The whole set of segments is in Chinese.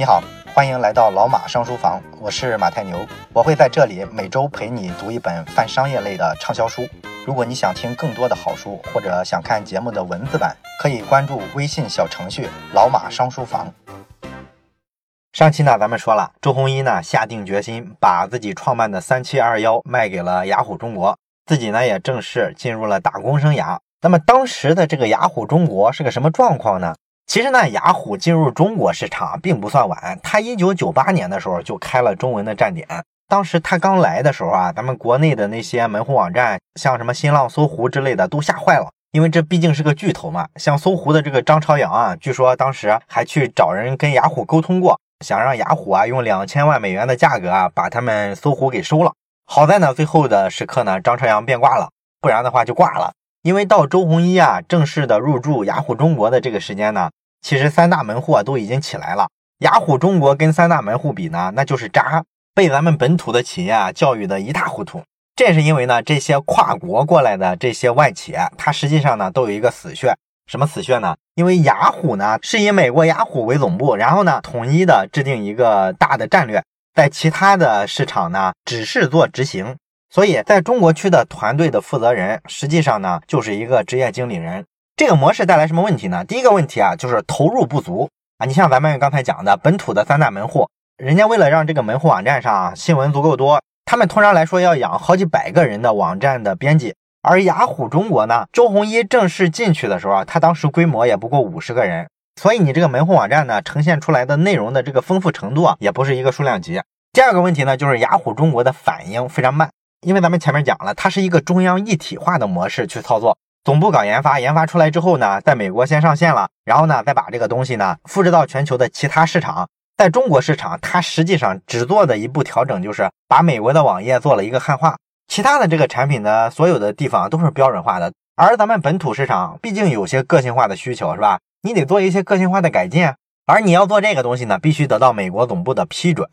你好，欢迎来到老马商书房，我是马太牛，我会在这里每周陪你读一本泛商业类的畅销书。如果你想听更多的好书，或者想看节目的文字版，可以关注微信小程序“老马商书房”。上期呢，咱们说了，周鸿祎呢下定决心把自己创办的三七二幺卖给了雅虎中国，自己呢也正式进入了打工生涯。那么当时的这个雅虎中国是个什么状况呢？其实呢，雅虎进入中国市场并不算晚，它一九九八年的时候就开了中文的站点。当时它刚来的时候啊，咱们国内的那些门户网站，像什么新浪、搜狐之类的，都吓坏了，因为这毕竟是个巨头嘛。像搜狐的这个张朝阳啊，据说当时还去找人跟雅虎沟通过，想让雅虎啊用两千万美元的价格啊把他们搜狐给收了。好在呢，最后的时刻呢，张朝阳变卦了，不然的话就挂了。因为到周鸿祎啊正式的入驻雅虎中国的这个时间呢。其实三大门户啊都已经起来了，雅虎中国跟三大门户比呢，那就是渣，被咱们本土的企业啊教育的一塌糊涂。这是因为呢，这些跨国过来的这些外企，它实际上呢都有一个死穴，什么死穴呢？因为雅虎呢是以美国雅虎为总部，然后呢统一的制定一个大的战略，在其他的市场呢只是做执行，所以在中国区的团队的负责人实际上呢就是一个职业经理人。这个模式带来什么问题呢？第一个问题啊，就是投入不足啊。你像咱们刚才讲的本土的三大门户，人家为了让这个门户网站上新闻足够多，他们通常来说要养好几百个人的网站的编辑。而雅虎中国呢，周鸿祎正式进去的时候啊，他当时规模也不过五十个人，所以你这个门户网站呢，呈现出来的内容的这个丰富程度啊，也不是一个数量级。第二个问题呢，就是雅虎中国的反应非常慢，因为咱们前面讲了，它是一个中央一体化的模式去操作。总部搞研发，研发出来之后呢，在美国先上线了，然后呢，再把这个东西呢复制到全球的其他市场。在中国市场，它实际上只做的一步调整，就是把美国的网页做了一个汉化，其他的这个产品的所有的地方都是标准化的。而咱们本土市场毕竟有些个性化的需求，是吧？你得做一些个性化的改进，而你要做这个东西呢，必须得到美国总部的批准，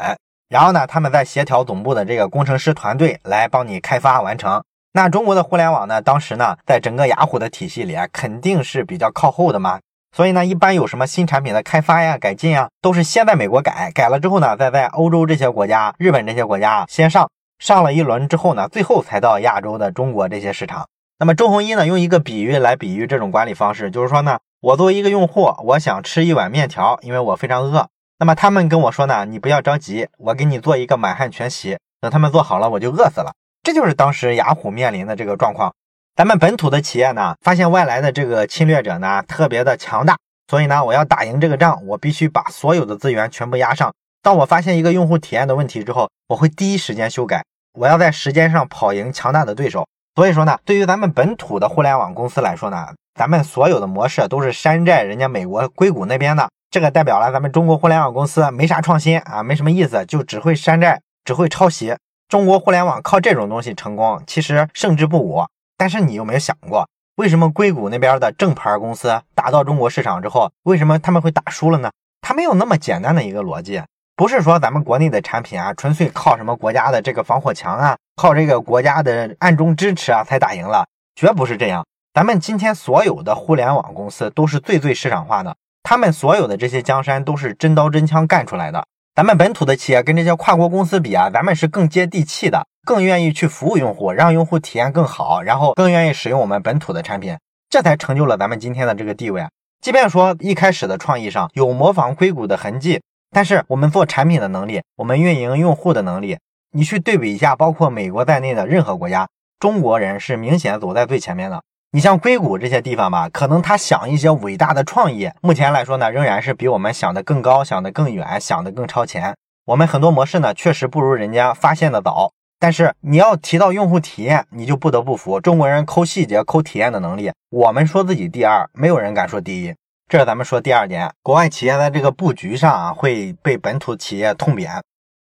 然后呢，他们再协调总部的这个工程师团队来帮你开发完成。那中国的互联网呢？当时呢，在整个雅虎的体系里啊，肯定是比较靠后的嘛。所以呢，一般有什么新产品的开发呀、改进啊，都是先在美国改，改了之后呢，再在欧洲这些国家、日本这些国家先上，上了一轮之后呢，最后才到亚洲的中国这些市场。那么周鸿祎呢，用一个比喻来比喻这种管理方式，就是说呢，我作为一个用户，我想吃一碗面条，因为我非常饿。那么他们跟我说呢，你不要着急，我给你做一个满汉全席，等他们做好了，我就饿死了。这就是当时雅虎面临的这个状况。咱们本土的企业呢，发现外来的这个侵略者呢特别的强大，所以呢，我要打赢这个仗，我必须把所有的资源全部压上。当我发现一个用户体验的问题之后，我会第一时间修改。我要在时间上跑赢强大的对手。所以说呢，对于咱们本土的互联网公司来说呢，咱们所有的模式都是山寨人家美国硅谷那边的。这个代表了咱们中国互联网公司没啥创新啊，没什么意思，就只会山寨，只会抄袭。中国互联网靠这种东西成功，其实胜之不武。但是你有没有想过，为什么硅谷那边的正牌公司打到中国市场之后，为什么他们会打输了呢？它没有那么简单的一个逻辑，不是说咱们国内的产品啊，纯粹靠什么国家的这个防火墙啊，靠这个国家的暗中支持啊才打赢了，绝不是这样。咱们今天所有的互联网公司都是最最市场化的，他们所有的这些江山都是真刀真枪干出来的。咱们本土的企业跟这些跨国公司比啊，咱们是更接地气的，更愿意去服务用户，让用户体验更好，然后更愿意使用我们本土的产品，这才成就了咱们今天的这个地位。即便说一开始的创意上有模仿硅谷的痕迹，但是我们做产品的能力，我们运营用户的能力，你去对比一下，包括美国在内的任何国家，中国人是明显走在最前面的。你像硅谷这些地方吧，可能他想一些伟大的创意，目前来说呢，仍然是比我们想的更高、想的更远、想的更超前。我们很多模式呢，确实不如人家发现的早。但是你要提到用户体验，你就不得不服中国人抠细节、抠体验的能力。我们说自己第二，没有人敢说第一。这是咱们说第二点，国外企业在这个布局上啊，会被本土企业痛扁。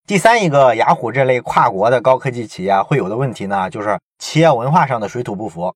第三一个，雅虎这类跨国的高科技企业会有的问题呢，就是企业文化上的水土不服。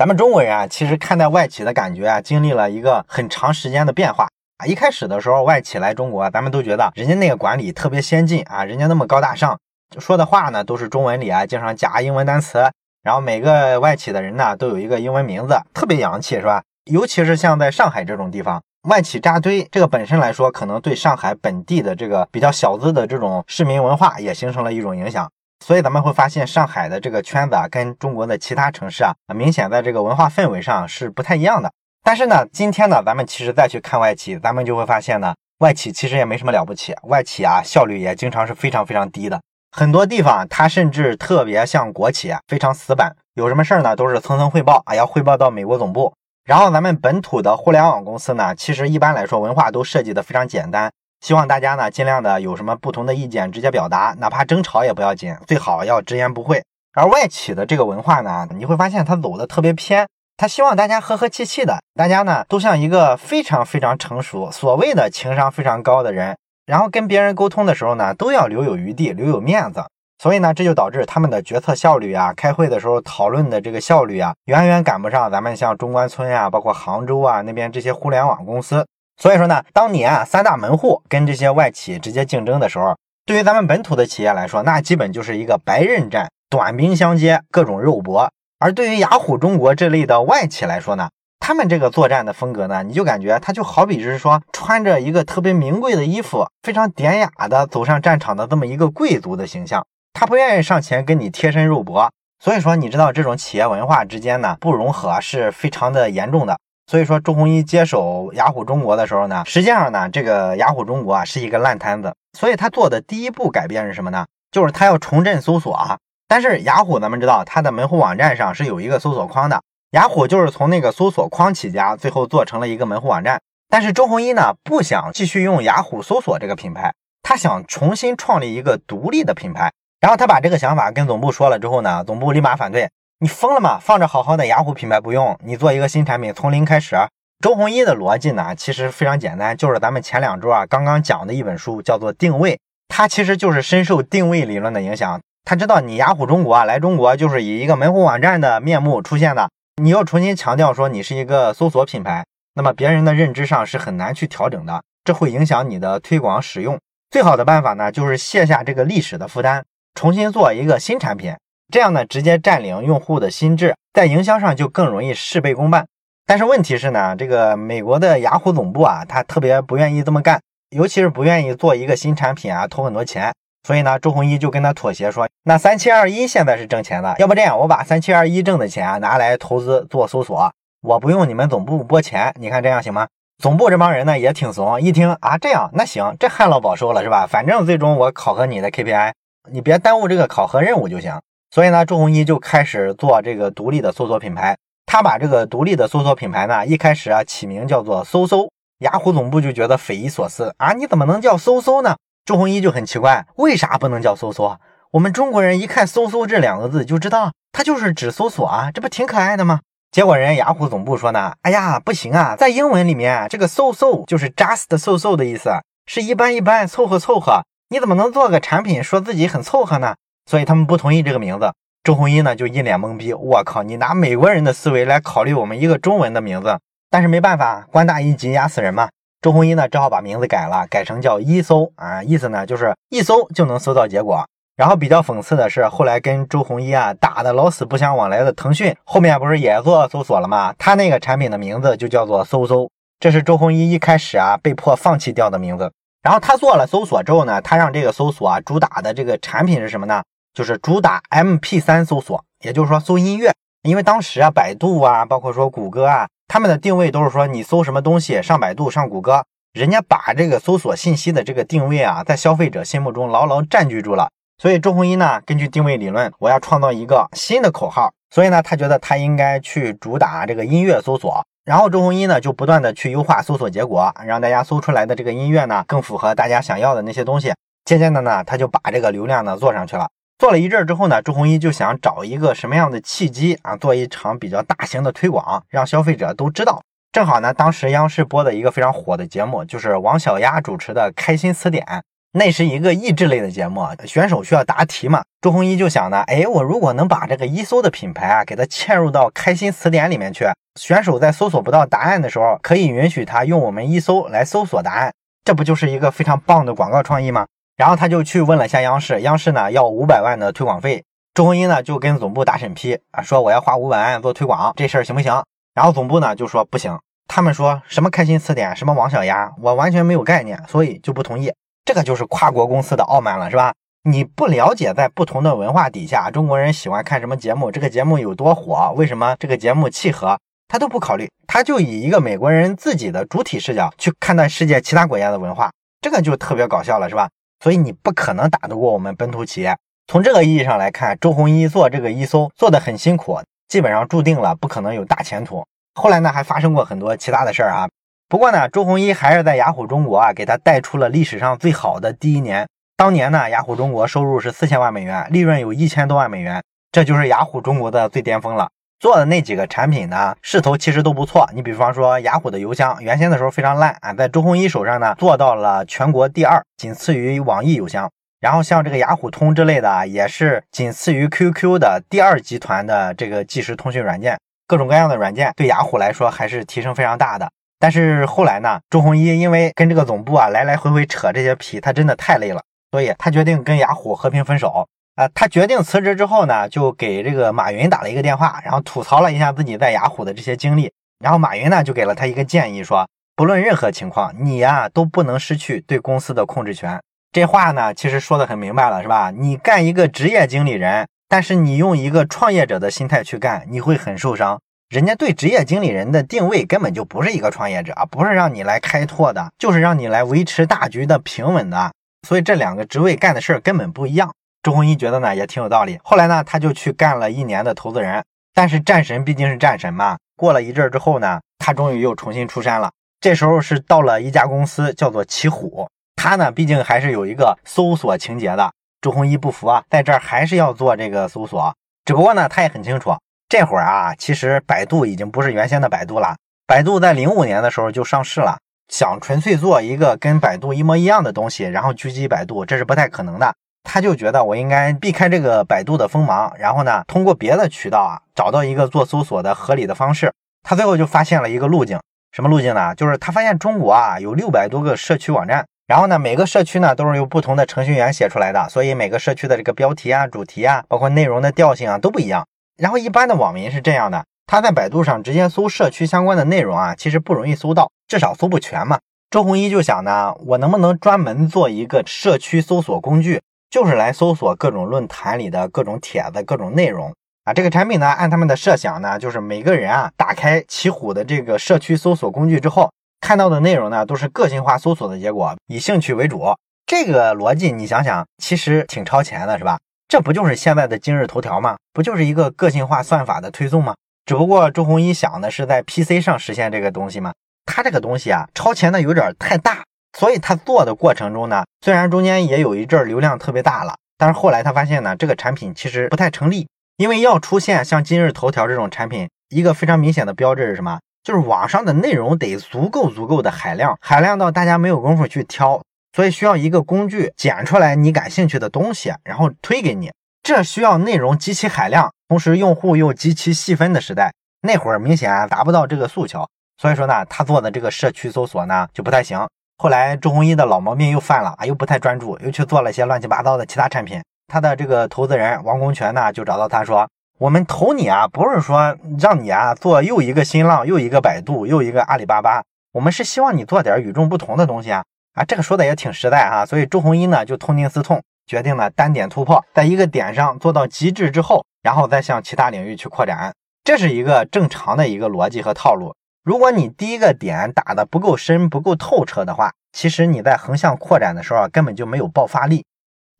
咱们中国人啊，其实看待外企的感觉啊，经历了一个很长时间的变化啊。一开始的时候，外企来中国，咱们都觉得人家那个管理特别先进啊，人家那么高大上，说的话呢都是中文里啊，经常夹英文单词，然后每个外企的人呢都有一个英文名字，特别洋气，是吧？尤其是像在上海这种地方，外企扎堆，这个本身来说，可能对上海本地的这个比较小资的这种市民文化也形成了一种影响。所以咱们会发现，上海的这个圈子啊，跟中国的其他城市啊，明显在这个文化氛围上是不太一样的。但是呢，今天呢，咱们其实再去看外企，咱们就会发现呢，外企其实也没什么了不起，外企啊，效率也经常是非常非常低的。很多地方它甚至特别像国企，非常死板，有什么事儿呢，都是层层汇报啊，要汇报到美国总部。然后咱们本土的互联网公司呢，其实一般来说文化都设计的非常简单，希望大家呢尽量的有什么不同的意见直接表达，哪怕争吵也不要紧，最好要直言不讳。而外企的这个文化呢，你会发现它走的特别偏，他希望大家和和气气的，大家呢都像一个非常非常成熟、所谓的情商非常高的人，然后跟别人沟通的时候呢，都要留有余地，留有面子。所以呢，这就导致他们的决策效率啊，开会的时候讨论的这个效率啊，远远赶不上咱们像中关村呀，包括杭州啊那边这些互联网公司。所以说呢，当年啊三大门户跟这些外企直接竞争的时候，对于咱们本土的企业来说，那基本就是一个白刃战，短兵相接，各种肉搏。而对于雅虎中国这类的外企来说呢，他们这个作战的风格呢，你就感觉他就好比是说穿着一个特别名贵的衣服，非常典雅的走上战场的这么一个贵族的形象。他不愿意上前跟你贴身肉搏，所以说你知道这种企业文化之间呢不融合是非常的严重的。所以说周鸿祎接手雅虎中国的时候呢，实际上呢这个雅虎中国啊是一个烂摊子，所以他做的第一步改变是什么呢？就是他要重振搜索啊。但是雅虎咱们知道它的门户网站上是有一个搜索框的，雅虎就是从那个搜索框起家，最后做成了一个门户网站。但是周鸿祎呢不想继续用雅虎搜索这个品牌，他想重新创立一个独立的品牌。然后他把这个想法跟总部说了之后呢，总部立马反对，你疯了吗？放着好好的雅虎品牌不用，你做一个新产品从零开始。周鸿祎的逻辑呢，其实非常简单，就是咱们前两周啊刚刚讲的一本书，叫做定位。他其实就是深受定位理论的影响，他知道你雅虎中国啊来中国就是以一个门户网站的面目出现的，你要重新强调说你是一个搜索品牌，那么别人的认知上是很难去调整的，这会影响你的推广使用。最好的办法呢，就是卸下这个历史的负担。重新做一个新产品，这样呢，直接占领用户的心智，在营销上就更容易事倍功半。但是问题是呢，这个美国的雅虎总部啊，他特别不愿意这么干，尤其是不愿意做一个新产品啊，投很多钱。所以呢，周鸿祎就跟他妥协说，那三七二一现在是挣钱的，要不这样，我把三七二一挣的钱啊拿来投资做搜索，我不用你们总部拨钱，你看这样行吗？总部这帮人呢也挺怂，一听啊，这样那行，这旱涝保收了是吧？反正最终我考核你的 KPI。你别耽误这个考核任务就行。所以呢，周鸿祎就开始做这个独立的搜索品牌。他把这个独立的搜索品牌呢，一开始啊起名叫做搜搜。雅虎总部就觉得匪夷所思啊，你怎么能叫搜搜呢？周鸿祎就很奇怪，为啥不能叫搜搜？我们中国人一看搜搜这两个字就知道，它就是指搜索啊，这不挺可爱的吗？结果人家雅虎总部说呢，哎呀，不行啊，在英文里面这个搜搜就是 just so so 的意思，是一般一般，凑合凑合。你怎么能做个产品说自己很凑合呢？所以他们不同意这个名字。周鸿祎呢就一脸懵逼，我靠，你拿美国人的思维来考虑我们一个中文的名字，但是没办法，官大一级压死人嘛。周鸿祎呢只好把名字改了，改成叫一搜啊，意思呢就是一搜就能搜到结果。然后比较讽刺的是，后来跟周鸿祎啊打的老死不相往来的腾讯，后面不是也做搜索了吗？他那个产品的名字就叫做搜搜，这是周鸿祎一开始啊被迫放弃掉的名字。然后他做了搜索之后呢，他让这个搜索啊主打的这个产品是什么呢？就是主打 MP3 搜索，也就是说搜音乐。因为当时啊，百度啊，包括说谷歌啊，他们的定位都是说你搜什么东西上百度、上谷歌，人家把这个搜索信息的这个定位啊，在消费者心目中牢牢占据住了。所以周鸿祎呢，根据定位理论，我要创造一个新的口号。所以呢，他觉得他应该去主打这个音乐搜索。然后周鸿祎呢就不断的去优化搜索结果，让大家搜出来的这个音乐呢更符合大家想要的那些东西。渐渐的呢，他就把这个流量呢做上去了。做了一阵之后呢，周鸿祎就想找一个什么样的契机啊，做一场比较大型的推广，让消费者都知道。正好呢，当时央视播的一个非常火的节目，就是王小丫主持的《开心词典》。那是一个益智类的节目，选手需要答题嘛。周鸿祎就想呢，哎，我如果能把这个一搜的品牌啊，给它嵌入到开心词典里面去，选手在搜索不到答案的时候，可以允许他用我们一搜来搜索答案，这不就是一个非常棒的广告创意吗？然后他就去问了下央视，央视呢要五百万的推广费，周鸿祎呢就跟总部打审批啊，说我要花五百万做推广，这事儿行不行？然后总部呢就说不行。他们说什么开心词典，什么王小丫，我完全没有概念，所以就不同意。这个就是跨国公司的傲慢了，是吧？你不了解在不同的文化底下，中国人喜欢看什么节目，这个节目有多火，为什么这个节目契合，他都不考虑，他就以一个美国人自己的主体视角去看待世界其他国家的文化，这个就特别搞笑了，是吧？所以你不可能打得过我们本土企业。从这个意义上来看，周鸿祎做这个一搜做的很辛苦，基本上注定了不可能有大前途。后来呢，还发生过很多其他的事儿啊。不过呢，周鸿祎还是在雅虎中国啊，给他带出了历史上最好的第一年。当年呢，雅虎中国收入是四千万美元，利润有一千多万美元，这就是雅虎中国的最巅峰了。做的那几个产品呢，势头其实都不错。你比方说雅虎的邮箱，原先的时候非常烂啊，在周鸿祎手上呢，做到了全国第二，仅次于网易邮箱。然后像这个雅虎通之类的啊，也是仅次于 QQ 的第二集团的这个即时通讯软件，各种各样的软件对雅虎来说还是提升非常大的。但是后来呢，周鸿祎因为跟这个总部啊来来回回扯这些皮，他真的太累了，所以他决定跟雅虎和平分手。啊，他决定辞职之后呢，就给这个马云打了一个电话，然后吐槽了一下自己在雅虎的这些经历。然后马云呢就给了他一个建议，说不论任何情况，你呀都不能失去对公司的控制权。这话呢，其实说的很明白了，是吧？你干一个职业经理人，但是你用一个创业者的心态去干，你会很受伤。人家对职业经理人的定位根本就不是一个创业者，不是让你来开拓的，就是让你来维持大局的平稳的。所以这两个职位干的事儿根本不一样。周鸿祎觉得呢，也挺有道理。后来呢，他就去干了一年的投资人。但是战神毕竟是战神嘛，过了一阵之后呢，他终于又重新出山了。这时候是到了一家公司，叫做奇虎。他呢，毕竟还是有一个搜索情节的。周鸿祎不服啊，在这儿还是要做这个搜索。只不过呢，他也很清楚，这会儿啊，其实百度已经不是原先的百度了。百度在零五年的时候就上市了，想纯粹做一个跟百度一模一样的东西，然后狙击百度，这是不太可能的。他就觉得我应该避开这个百度的锋芒，然后呢，通过别的渠道啊，找到一个做搜索的合理的方式。他最后就发现了一个路径，什么路径呢？就是他发现中国啊，有六百多个社区网站。然后呢，每个社区呢都是由不同的程序员写出来的，所以每个社区的这个标题啊、主题啊，包括内容的调性啊都不一样。然后一般的网民是这样的，他在百度上直接搜社区相关的内容啊，其实不容易搜到，至少搜不全嘛。周鸿祎就想呢，我能不能专门做一个社区搜索工具，就是来搜索各种论坛里的各种帖子、各种内容啊。这个产品呢，按他们的设想呢，就是每个人啊打开奇虎的这个社区搜索工具之后。看到的内容呢，都是个性化搜索的结果，以兴趣为主。这个逻辑你想想，其实挺超前的，是吧？这不就是现在的今日头条吗？不就是一个个性化算法的推送吗？只不过周鸿祎想的是在 PC 上实现这个东西嘛。他这个东西啊，超前的有点太大，所以他做的过程中呢，虽然中间也有一阵流量特别大了，但是后来他发现呢，这个产品其实不太成立，因为要出现像今日头条这种产品，一个非常明显的标志是什么？就是网上的内容得足够足够的海量，海量到大家没有功夫去挑，所以需要一个工具剪出来你感兴趣的东西，然后推给你。这需要内容极其海量，同时用户又极其细分的时代，那会儿明显达不到这个诉求。所以说呢，他做的这个社区搜索呢就不太行。后来周鸿祎的老毛病又犯了啊，又不太专注，又去做了些乱七八糟的其他产品。他的这个投资人王功权呢就找到他说。我们投你啊，不是说让你啊做又一个新浪，又一个百度，又一个阿里巴巴。我们是希望你做点与众不同的东西啊啊！这个说的也挺实在哈。所以周鸿祎呢就痛定思痛，决定呢单点突破，在一个点上做到极致之后，然后再向其他领域去扩展。这是一个正常的一个逻辑和套路。如果你第一个点打的不够深、不够透彻的话，其实你在横向扩展的时候，根本就没有爆发力。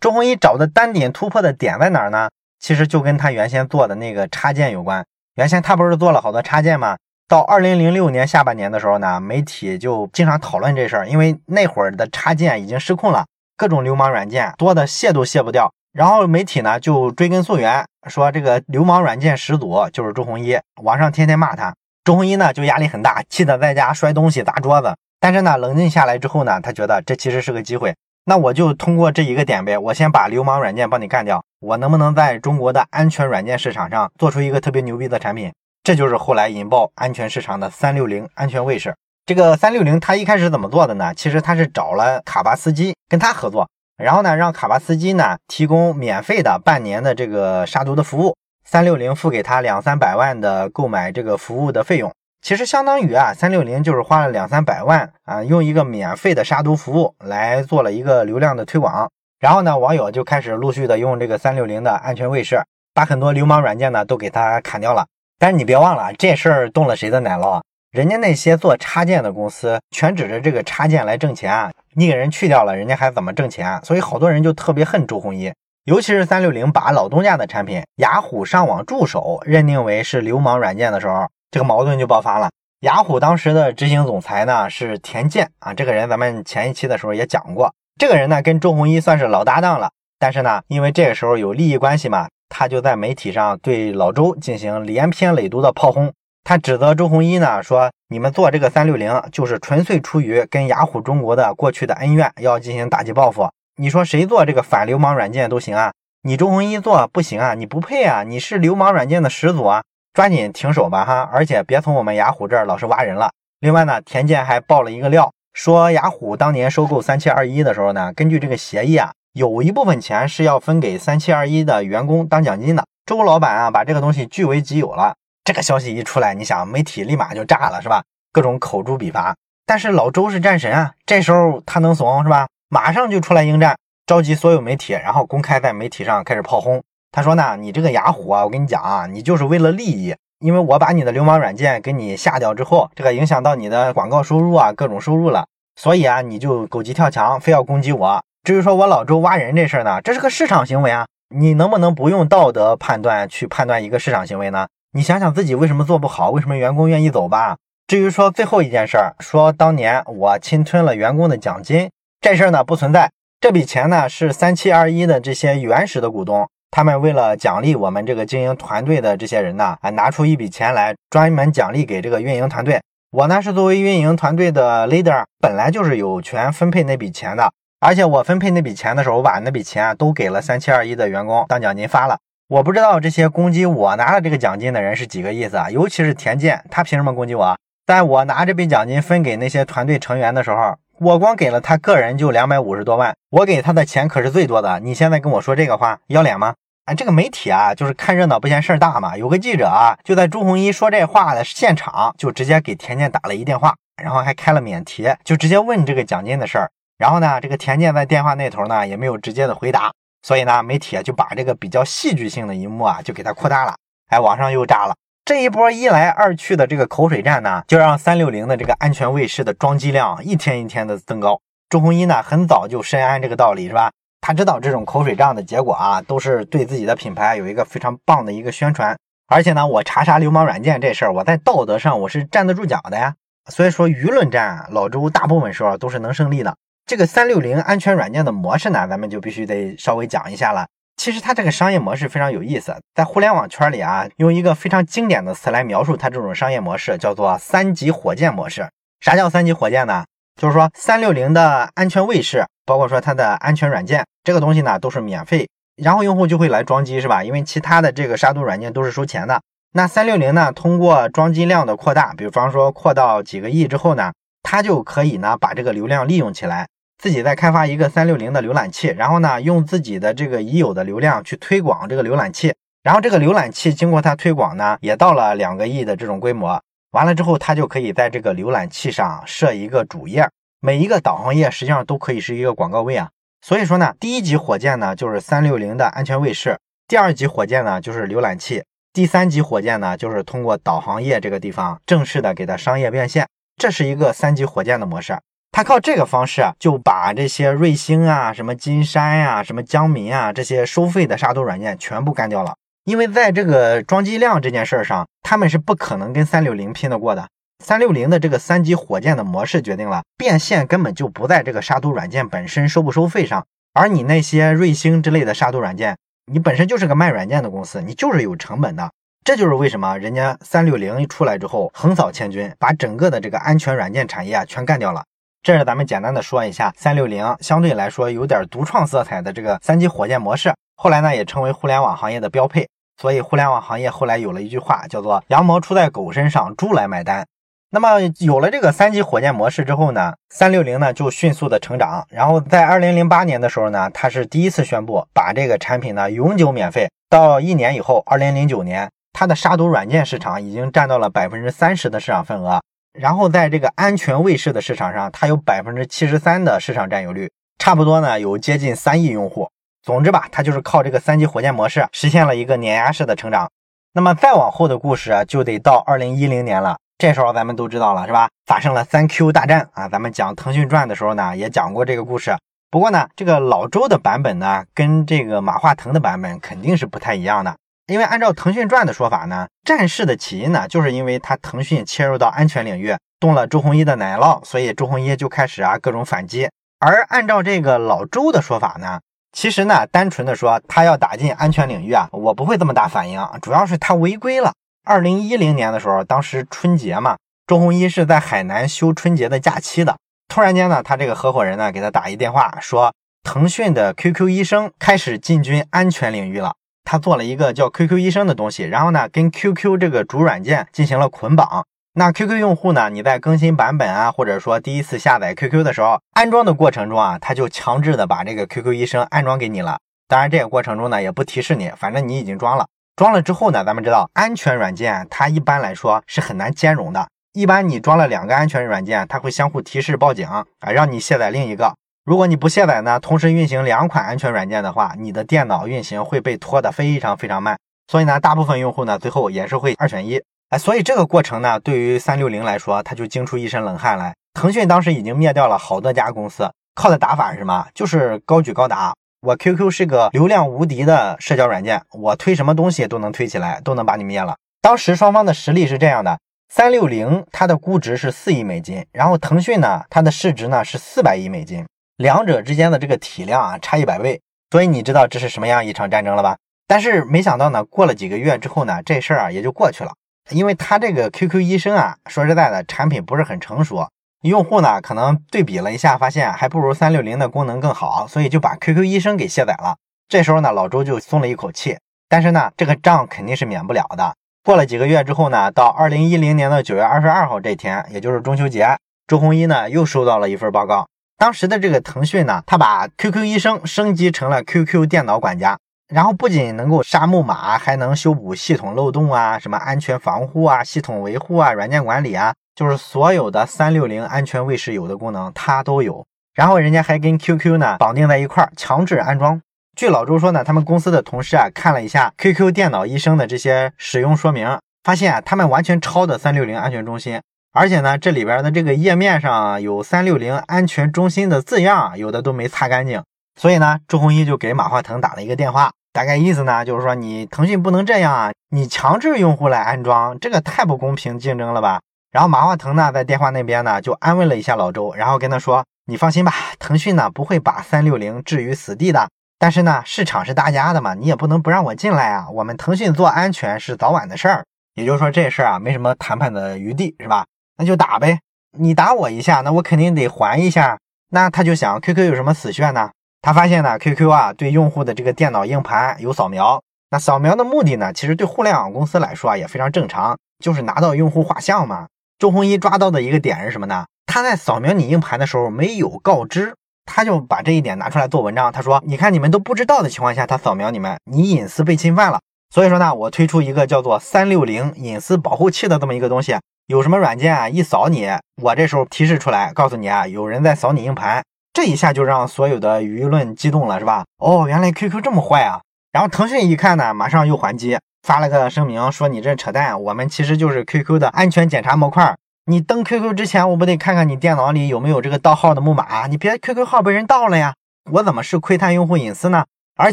周鸿祎找的单点突破的点在哪儿呢？其实就跟他原先做的那个插件有关。原先他不是做了好多插件吗？到二零零六年下半年的时候呢，媒体就经常讨论这事儿，因为那会儿的插件已经失控了，各种流氓软件多的卸都卸不掉。然后媒体呢就追根溯源，说这个流氓软件始祖就是周鸿祎，网上天天骂他。周鸿祎呢就压力很大，气得在家摔东西砸桌子。但是呢，冷静下来之后呢，他觉得这其实是个机会。那我就通过这一个点呗，我先把流氓软件帮你干掉。我能不能在中国的安全软件市场上做出一个特别牛逼的产品？这就是后来引爆安全市场的三六零安全卫士。这个三六零它一开始怎么做的呢？其实它是找了卡巴斯基跟他合作，然后呢让卡巴斯基呢提供免费的半年的这个杀毒的服务，三六零付给他两三百万的购买这个服务的费用。其实相当于啊，三六零就是花了两三百万啊，用一个免费的杀毒服务来做了一个流量的推广。然后呢，网友就开始陆续的用这个三六零的安全卫士，把很多流氓软件呢都给它砍掉了。但是你别忘了，这事儿动了谁的奶酪啊？人家那些做插件的公司全指着这个插件来挣钱啊，你给人去掉了，人家还怎么挣钱？所以好多人就特别恨周鸿祎，尤其是三六零把老东家的产品雅虎上网助手认定为是流氓软件的时候，这个矛盾就爆发了。雅虎当时的执行总裁呢是田健啊，这个人咱们前一期的时候也讲过。这个人呢，跟周鸿祎算是老搭档了，但是呢，因为这个时候有利益关系嘛，他就在媒体上对老周进行连篇累牍的炮轰。他指责周鸿祎呢，说你们做这个三六零就是纯粹出于跟雅虎中国的过去的恩怨，要进行打击报复。你说谁做这个反流氓软件都行啊，你周鸿祎做不行啊，你不配啊，你是流氓软件的始祖啊，抓紧停手吧哈，而且别从我们雅虎这儿老是挖人了。另外呢，田健还爆了一个料。说雅虎当年收购三七二一的时候呢，根据这个协议啊，有一部分钱是要分给三七二一的员工当奖金的。周老板啊，把这个东西据为己有了。这个消息一出来，你想媒体立马就炸了，是吧？各种口诛笔伐。但是老周是战神啊，这时候他能怂是吧？马上就出来应战，召集所有媒体，然后公开在媒体上开始炮轰。他说呢，你这个雅虎啊，我跟你讲啊，你就是为了利益。因为我把你的流氓软件给你下掉之后，这个影响到你的广告收入啊，各种收入了，所以啊，你就狗急跳墙，非要攻击我。至于说我老周挖人这事儿呢，这是个市场行为啊，你能不能不用道德判断去判断一个市场行为呢？你想想自己为什么做不好，为什么员工愿意走吧？至于说最后一件事儿，说当年我侵吞了员工的奖金，这事儿呢不存在，这笔钱呢是三七二一的这些原始的股东。他们为了奖励我们这个经营团队的这些人呢，啊，拿出一笔钱来专门奖励给这个运营团队。我呢是作为运营团队的 leader，本来就是有权分配那笔钱的。而且我分配那笔钱的时候，我把那笔钱都给了三七二一的员工当奖金发了。我不知道这些攻击我拿了这个奖金的人是几个意思啊？尤其是田健，他凭什么攻击我？在我拿这笔奖金分给那些团队成员的时候，我光给了他个人就两百五十多万，我给他的钱可是最多的。你现在跟我说这个话，要脸吗？啊，这个媒体啊，就是看热闹不嫌事儿大嘛。有个记者啊，就在朱红一说这话的现场，就直接给田健打了一电话，然后还开了免提，就直接问这个奖金的事儿。然后呢，这个田健在电话那头呢，也没有直接的回答。所以呢，媒体就把这个比较戏剧性的一幕啊，就给他扩大了。哎，网上又炸了。这一波一来二去的这个口水战呢，就让三六零的这个安全卫士的装机量一天一天的增高。朱红一呢，很早就深谙这个道理，是吧？他知道这种口水仗的结果啊，都是对自己的品牌有一个非常棒的一个宣传。而且呢，我查杀流氓软件这事儿，我在道德上我是站得住脚的呀。所以说，舆论战老周大部分时候都是能胜利的。这个三六零安全软件的模式呢，咱们就必须得稍微讲一下了。其实它这个商业模式非常有意思，在互联网圈里啊，用一个非常经典的词来描述它这种商业模式，叫做三级火箭模式。啥叫三级火箭呢？就是说，三六零的安全卫士，包括说它的安全软件，这个东西呢都是免费，然后用户就会来装机，是吧？因为其他的这个杀毒软件都是收钱的。那三六零呢，通过装机量的扩大，比方说扩到几个亿之后呢，它就可以呢把这个流量利用起来，自己再开发一个三六零的浏览器，然后呢用自己的这个已有的流量去推广这个浏览器，然后这个浏览器经过它推广呢，也到了两个亿的这种规模。完了之后，它就可以在这个浏览器上设一个主页，每一个导航页实际上都可以是一个广告位啊。所以说呢，第一级火箭呢就是三六零的安全卫士，第二级火箭呢就是浏览器，第三级火箭呢就是通过导航页这个地方正式的给它商业变现，这是一个三级火箭的模式。他靠这个方式啊就把这些瑞星啊、什么金山呀、什么江民啊这些收费的杀毒软件全部干掉了。因为在这个装机量这件事上，他们是不可能跟三六零拼得过的。三六零的这个三级火箭的模式决定了变现根本就不在这个杀毒软件本身收不收费上，而你那些瑞星之类的杀毒软件，你本身就是个卖软件的公司，你就是有成本的。这就是为什么人家三六零一出来之后横扫千军，把整个的这个安全软件产业啊全干掉了。这是咱们简单的说一下三六零相对来说有点独创色彩的这个三级火箭模式。后来呢，也成为互联网行业的标配。所以，互联网行业后来有了一句话，叫做“羊毛出在狗身上，猪来买单”。那么，有了这个三级火箭模式之后呢，三六零呢就迅速的成长。然后，在二零零八年的时候呢，它是第一次宣布把这个产品呢永久免费。到一年以后，二零零九年，它的杀毒软件市场已经占到了百分之三十的市场份额。然后在这个安全卫士的市场上，它有百分之七十三的市场占有率，差不多呢有接近三亿用户。总之吧，它就是靠这个三级火箭模式实现了一个碾压式的成长。那么再往后的故事就得到二零一零年了，这时候咱们都知道了是吧？发生了三 Q 大战啊！咱们讲腾讯传的时候呢，也讲过这个故事。不过呢，这个老周的版本呢，跟这个马化腾的版本肯定是不太一样的。因为按照腾讯传的说法呢，战事的起因呢，就是因为他腾讯切入到安全领域，动了周鸿祎的奶酪，所以周鸿祎就开始啊各种反击。而按照这个老周的说法呢，其实呢，单纯的说他要打进安全领域啊，我不会这么大反应，主要是他违规了。二零一零年的时候，当时春节嘛，周鸿祎是在海南休春节的假期的。突然间呢，他这个合伙人呢给他打一电话，说腾讯的 QQ 医生开始进军安全领域了。他做了一个叫 QQ 医生的东西，然后呢跟 QQ 这个主软件进行了捆绑。那 QQ 用户呢，你在更新版本啊，或者说第一次下载 QQ 的时候，安装的过程中啊，他就强制的把这个 QQ 医生安装给你了。当然这个过程中呢，也不提示你，反正你已经装了。装了之后呢，咱们知道安全软件它一般来说是很难兼容的。一般你装了两个安全软件，它会相互提示报警啊，让你卸载另一个。如果你不卸载呢，同时运行两款安全软件的话，你的电脑运行会被拖得非常非常慢。所以呢，大部分用户呢最后也是会二选一。哎，所以这个过程呢，对于三六零来说，他就惊出一身冷汗来。腾讯当时已经灭掉了好多家公司，靠的打法是什么？就是高举高打。我 QQ 是个流量无敌的社交软件，我推什么东西都能推起来，都能把你灭了。当时双方的实力是这样的。三六零它的估值是四亿美金，然后腾讯呢，它的市值呢是四百亿美金，两者之间的这个体量啊差一百倍，所以你知道这是什么样一场战争了吧？但是没想到呢，过了几个月之后呢，这事儿啊也就过去了，因为他这个 QQ 医生啊，说实在的，产品不是很成熟，用户呢可能对比了一下，发现还不如三六零的功能更好，所以就把 QQ 医生给卸载了。这时候呢，老周就松了一口气，但是呢，这个账肯定是免不了的。过了几个月之后呢，到二零一零年的九月二十二号这天，也就是中秋节，周鸿祎呢又收到了一份报告。当时的这个腾讯呢，他把 QQ 医生升级成了 QQ 电脑管家，然后不仅能够杀木马，还能修补系统漏洞啊，什么安全防护啊、系统维护啊、软件管理啊，就是所有的三六零安全卫士有的功能，它都有。然后人家还跟 QQ 呢绑定在一块儿，强制安装。据老周说呢，他们公司的同事啊看了一下 QQ 电脑医生的这些使用说明，发现啊他们完全抄的三六零安全中心，而且呢这里边的这个页面上有三六零安全中心的字样，有的都没擦干净。所以呢，周鸿祎就给马化腾打了一个电话，大概意思呢就是说你腾讯不能这样啊，你强制用户来安装，这个太不公平竞争了吧？然后马化腾呢在电话那边呢就安慰了一下老周，然后跟他说，你放心吧，腾讯呢不会把三六零置于死地的。但是呢，市场是大家的嘛，你也不能不让我进来啊。我们腾讯做安全是早晚的事儿，也就是说这事儿啊没什么谈判的余地，是吧？那就打呗，你打我一下，那我肯定得还一下。那他就想，QQ 有什么死穴呢？他发现呢，QQ 啊对用户的这个电脑硬盘有扫描，那扫描的目的呢，其实对互联网公司来说啊也非常正常，就是拿到用户画像嘛。周鸿祎抓到的一个点是什么呢？他在扫描你硬盘的时候没有告知。他就把这一点拿出来做文章。他说：“你看，你们都不知道的情况下，他扫描你们，你隐私被侵犯了。所以说呢，我推出一个叫做三六零隐私保护器的这么一个东西。有什么软件啊，一扫你，我这时候提示出来，告诉你啊，有人在扫你硬盘。这一下就让所有的舆论激动了，是吧？哦，原来 QQ 这么坏啊！然后腾讯一看呢，马上又还击，发了个声明说你这扯淡，我们其实就是 QQ 的安全检查模块。”你登 QQ 之前，我不得看看你电脑里有没有这个盗号的木马？你别 QQ 号被人盗了呀！我怎么是窥探用户隐私呢？而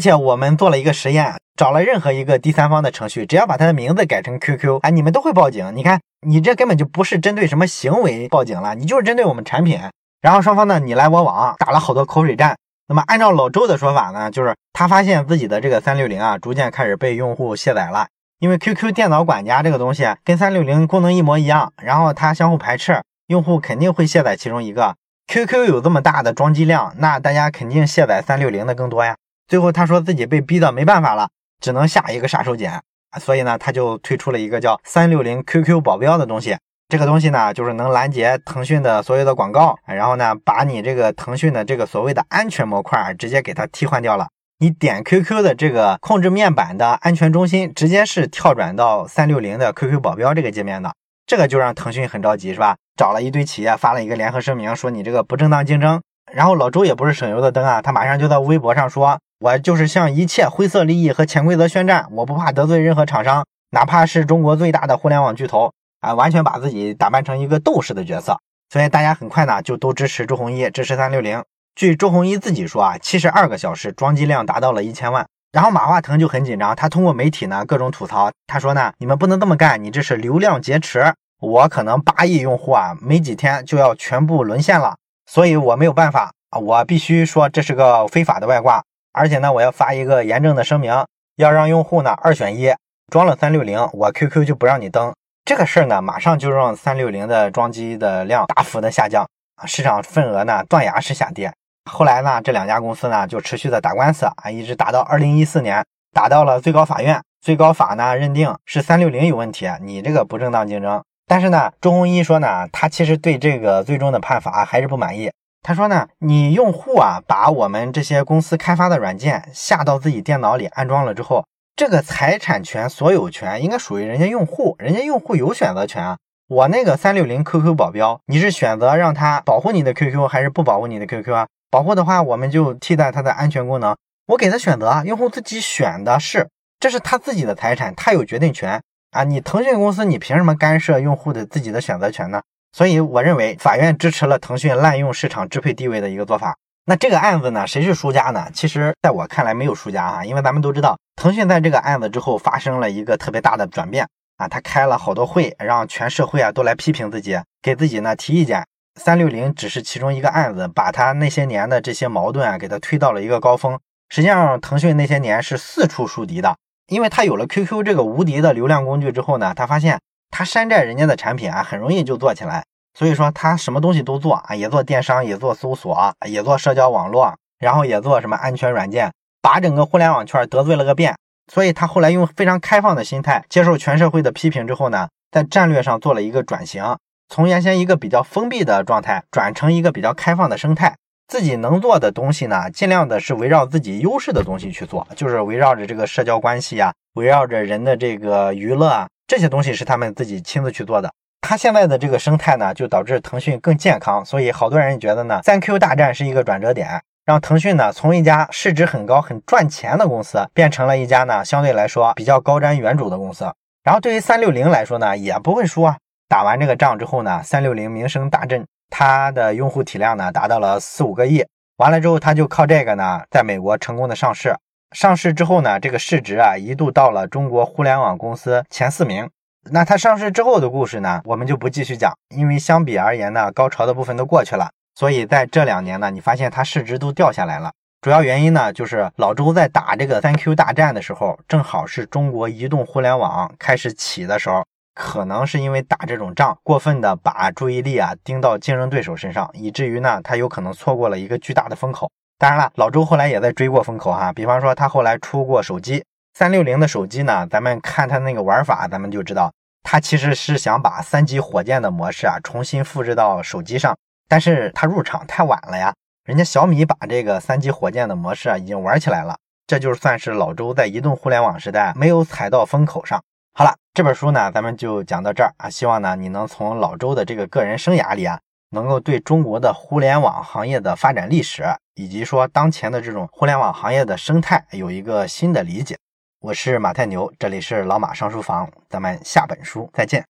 且我们做了一个实验，找了任何一个第三方的程序，只要把它的名字改成 QQ，哎，你们都会报警。你看，你这根本就不是针对什么行为报警了，你就是针对我们产品。然后双方呢，你来我往，打了好多口水战。那么按照老周的说法呢，就是他发现自己的这个三六零啊，逐渐开始被用户卸载了。因为 QQ 电脑管家这个东西跟三六零功能一模一样，然后它相互排斥，用户肯定会卸载其中一个。QQ 有这么大的装机量，那大家肯定卸载三六零的更多呀。最后他说自己被逼的没办法了，只能下一个杀手锏，所以呢，他就推出了一个叫三六零 QQ 保镖的东西。这个东西呢，就是能拦截腾讯的所有的广告，然后呢，把你这个腾讯的这个所谓的安全模块直接给它替换掉了。你点 QQ 的这个控制面板的安全中心，直接是跳转到三六零的 QQ 保镖这个界面的，这个就让腾讯很着急，是吧？找了一堆企业发了一个联合声明，说你这个不正当竞争。然后老周也不是省油的灯啊，他马上就在微博上说，我就是向一切灰色利益和潜规则宣战，我不怕得罪任何厂商，哪怕是中国最大的互联网巨头啊，完全把自己打扮成一个斗士的角色。所以大家很快呢就都支持周鸿祎，支持三六零。据周鸿祎自己说啊，七十二个小时装机量达到了一千万。然后马化腾就很紧张，他通过媒体呢各种吐槽，他说呢，你们不能这么干，你这是流量劫持，我可能八亿用户啊，没几天就要全部沦陷了，所以我没有办法啊，我必须说这是个非法的外挂，而且呢，我要发一个严正的声明，要让用户呢二选一，装了三六零，我 QQ 就不让你登。这个事儿呢，马上就让三六零的装机的量大幅的下降啊，市场份额呢断崖式下跌。后来呢，这两家公司呢就持续的打官司啊，一直打到二零一四年，打到了最高法院。最高法呢认定是三六零有问题，你这个不正当竞争。但是呢，周鸿祎说呢，他其实对这个最终的判罚还是不满意。他说呢，你用户啊把我们这些公司开发的软件下到自己电脑里安装了之后，这个财产权所有权应该属于人家用户，人家用户有选择权啊。我那个三六零 QQ 保镖，你是选择让他保护你的 QQ 还是不保护你的 QQ 啊？保护的话，我们就替代它的安全功能。我给他选择，用户自己选的是，这是他自己的财产，他有决定权啊！你腾讯公司，你凭什么干涉用户的自己的选择权呢？所以我认为法院支持了腾讯滥用市场支配地位的一个做法。那这个案子呢，谁是输家呢？其实在我看来没有输家啊，因为咱们都知道，腾讯在这个案子之后发生了一个特别大的转变啊，他开了好多会，让全社会啊都来批评自己，给自己呢提意见。三六零只是其中一个案子，把他那些年的这些矛盾啊，给他推到了一个高峰。实际上，腾讯那些年是四处树敌的，因为他有了 QQ 这个无敌的流量工具之后呢，他发现他山寨人家的产品啊，很容易就做起来。所以说，他什么东西都做啊，也做电商，也做搜索，也做社交网络，然后也做什么安全软件，把整个互联网圈得罪了个遍。所以他后来用非常开放的心态接受全社会的批评之后呢，在战略上做了一个转型。从原先一个比较封闭的状态转成一个比较开放的生态，自己能做的东西呢，尽量的是围绕自己优势的东西去做，就是围绕着这个社交关系啊，围绕着人的这个娱乐啊，这些东西是他们自己亲自去做的。他现在的这个生态呢，就导致腾讯更健康，所以好多人觉得呢，三 Q 大战是一个转折点，让腾讯呢从一家市值很高、很赚钱的公司，变成了一家呢相对来说比较高瞻远瞩的公司。然后对于三六零来说呢，也不会输啊。打完这个仗之后呢，三六零名声大振，它的用户体量呢达到了四五个亿。完了之后，它就靠这个呢，在美国成功的上市。上市之后呢，这个市值啊一度到了中国互联网公司前四名。那它上市之后的故事呢，我们就不继续讲，因为相比而言呢，高潮的部分都过去了。所以在这两年呢，你发现它市值都掉下来了。主要原因呢，就是老周在打这个三 Q 大战的时候，正好是中国移动互联网开始起的时候。可能是因为打这种仗，过分的把注意力啊盯到竞争对手身上，以至于呢，他有可能错过了一个巨大的风口。当然了，老周后来也在追过风口哈，比方说他后来出过手机三六零的手机呢，咱们看他那个玩法，咱们就知道他其实是想把三级火箭的模式啊重新复制到手机上，但是他入场太晚了呀，人家小米把这个三级火箭的模式啊已经玩起来了，这就算是老周在移动互联网时代没有踩到风口上。好了，这本书呢，咱们就讲到这儿啊。希望呢，你能从老周的这个个人生涯里啊，能够对中国的互联网行业的发展历史，以及说当前的这种互联网行业的生态，有一个新的理解。我是马太牛，这里是老马上书房，咱们下本书再见。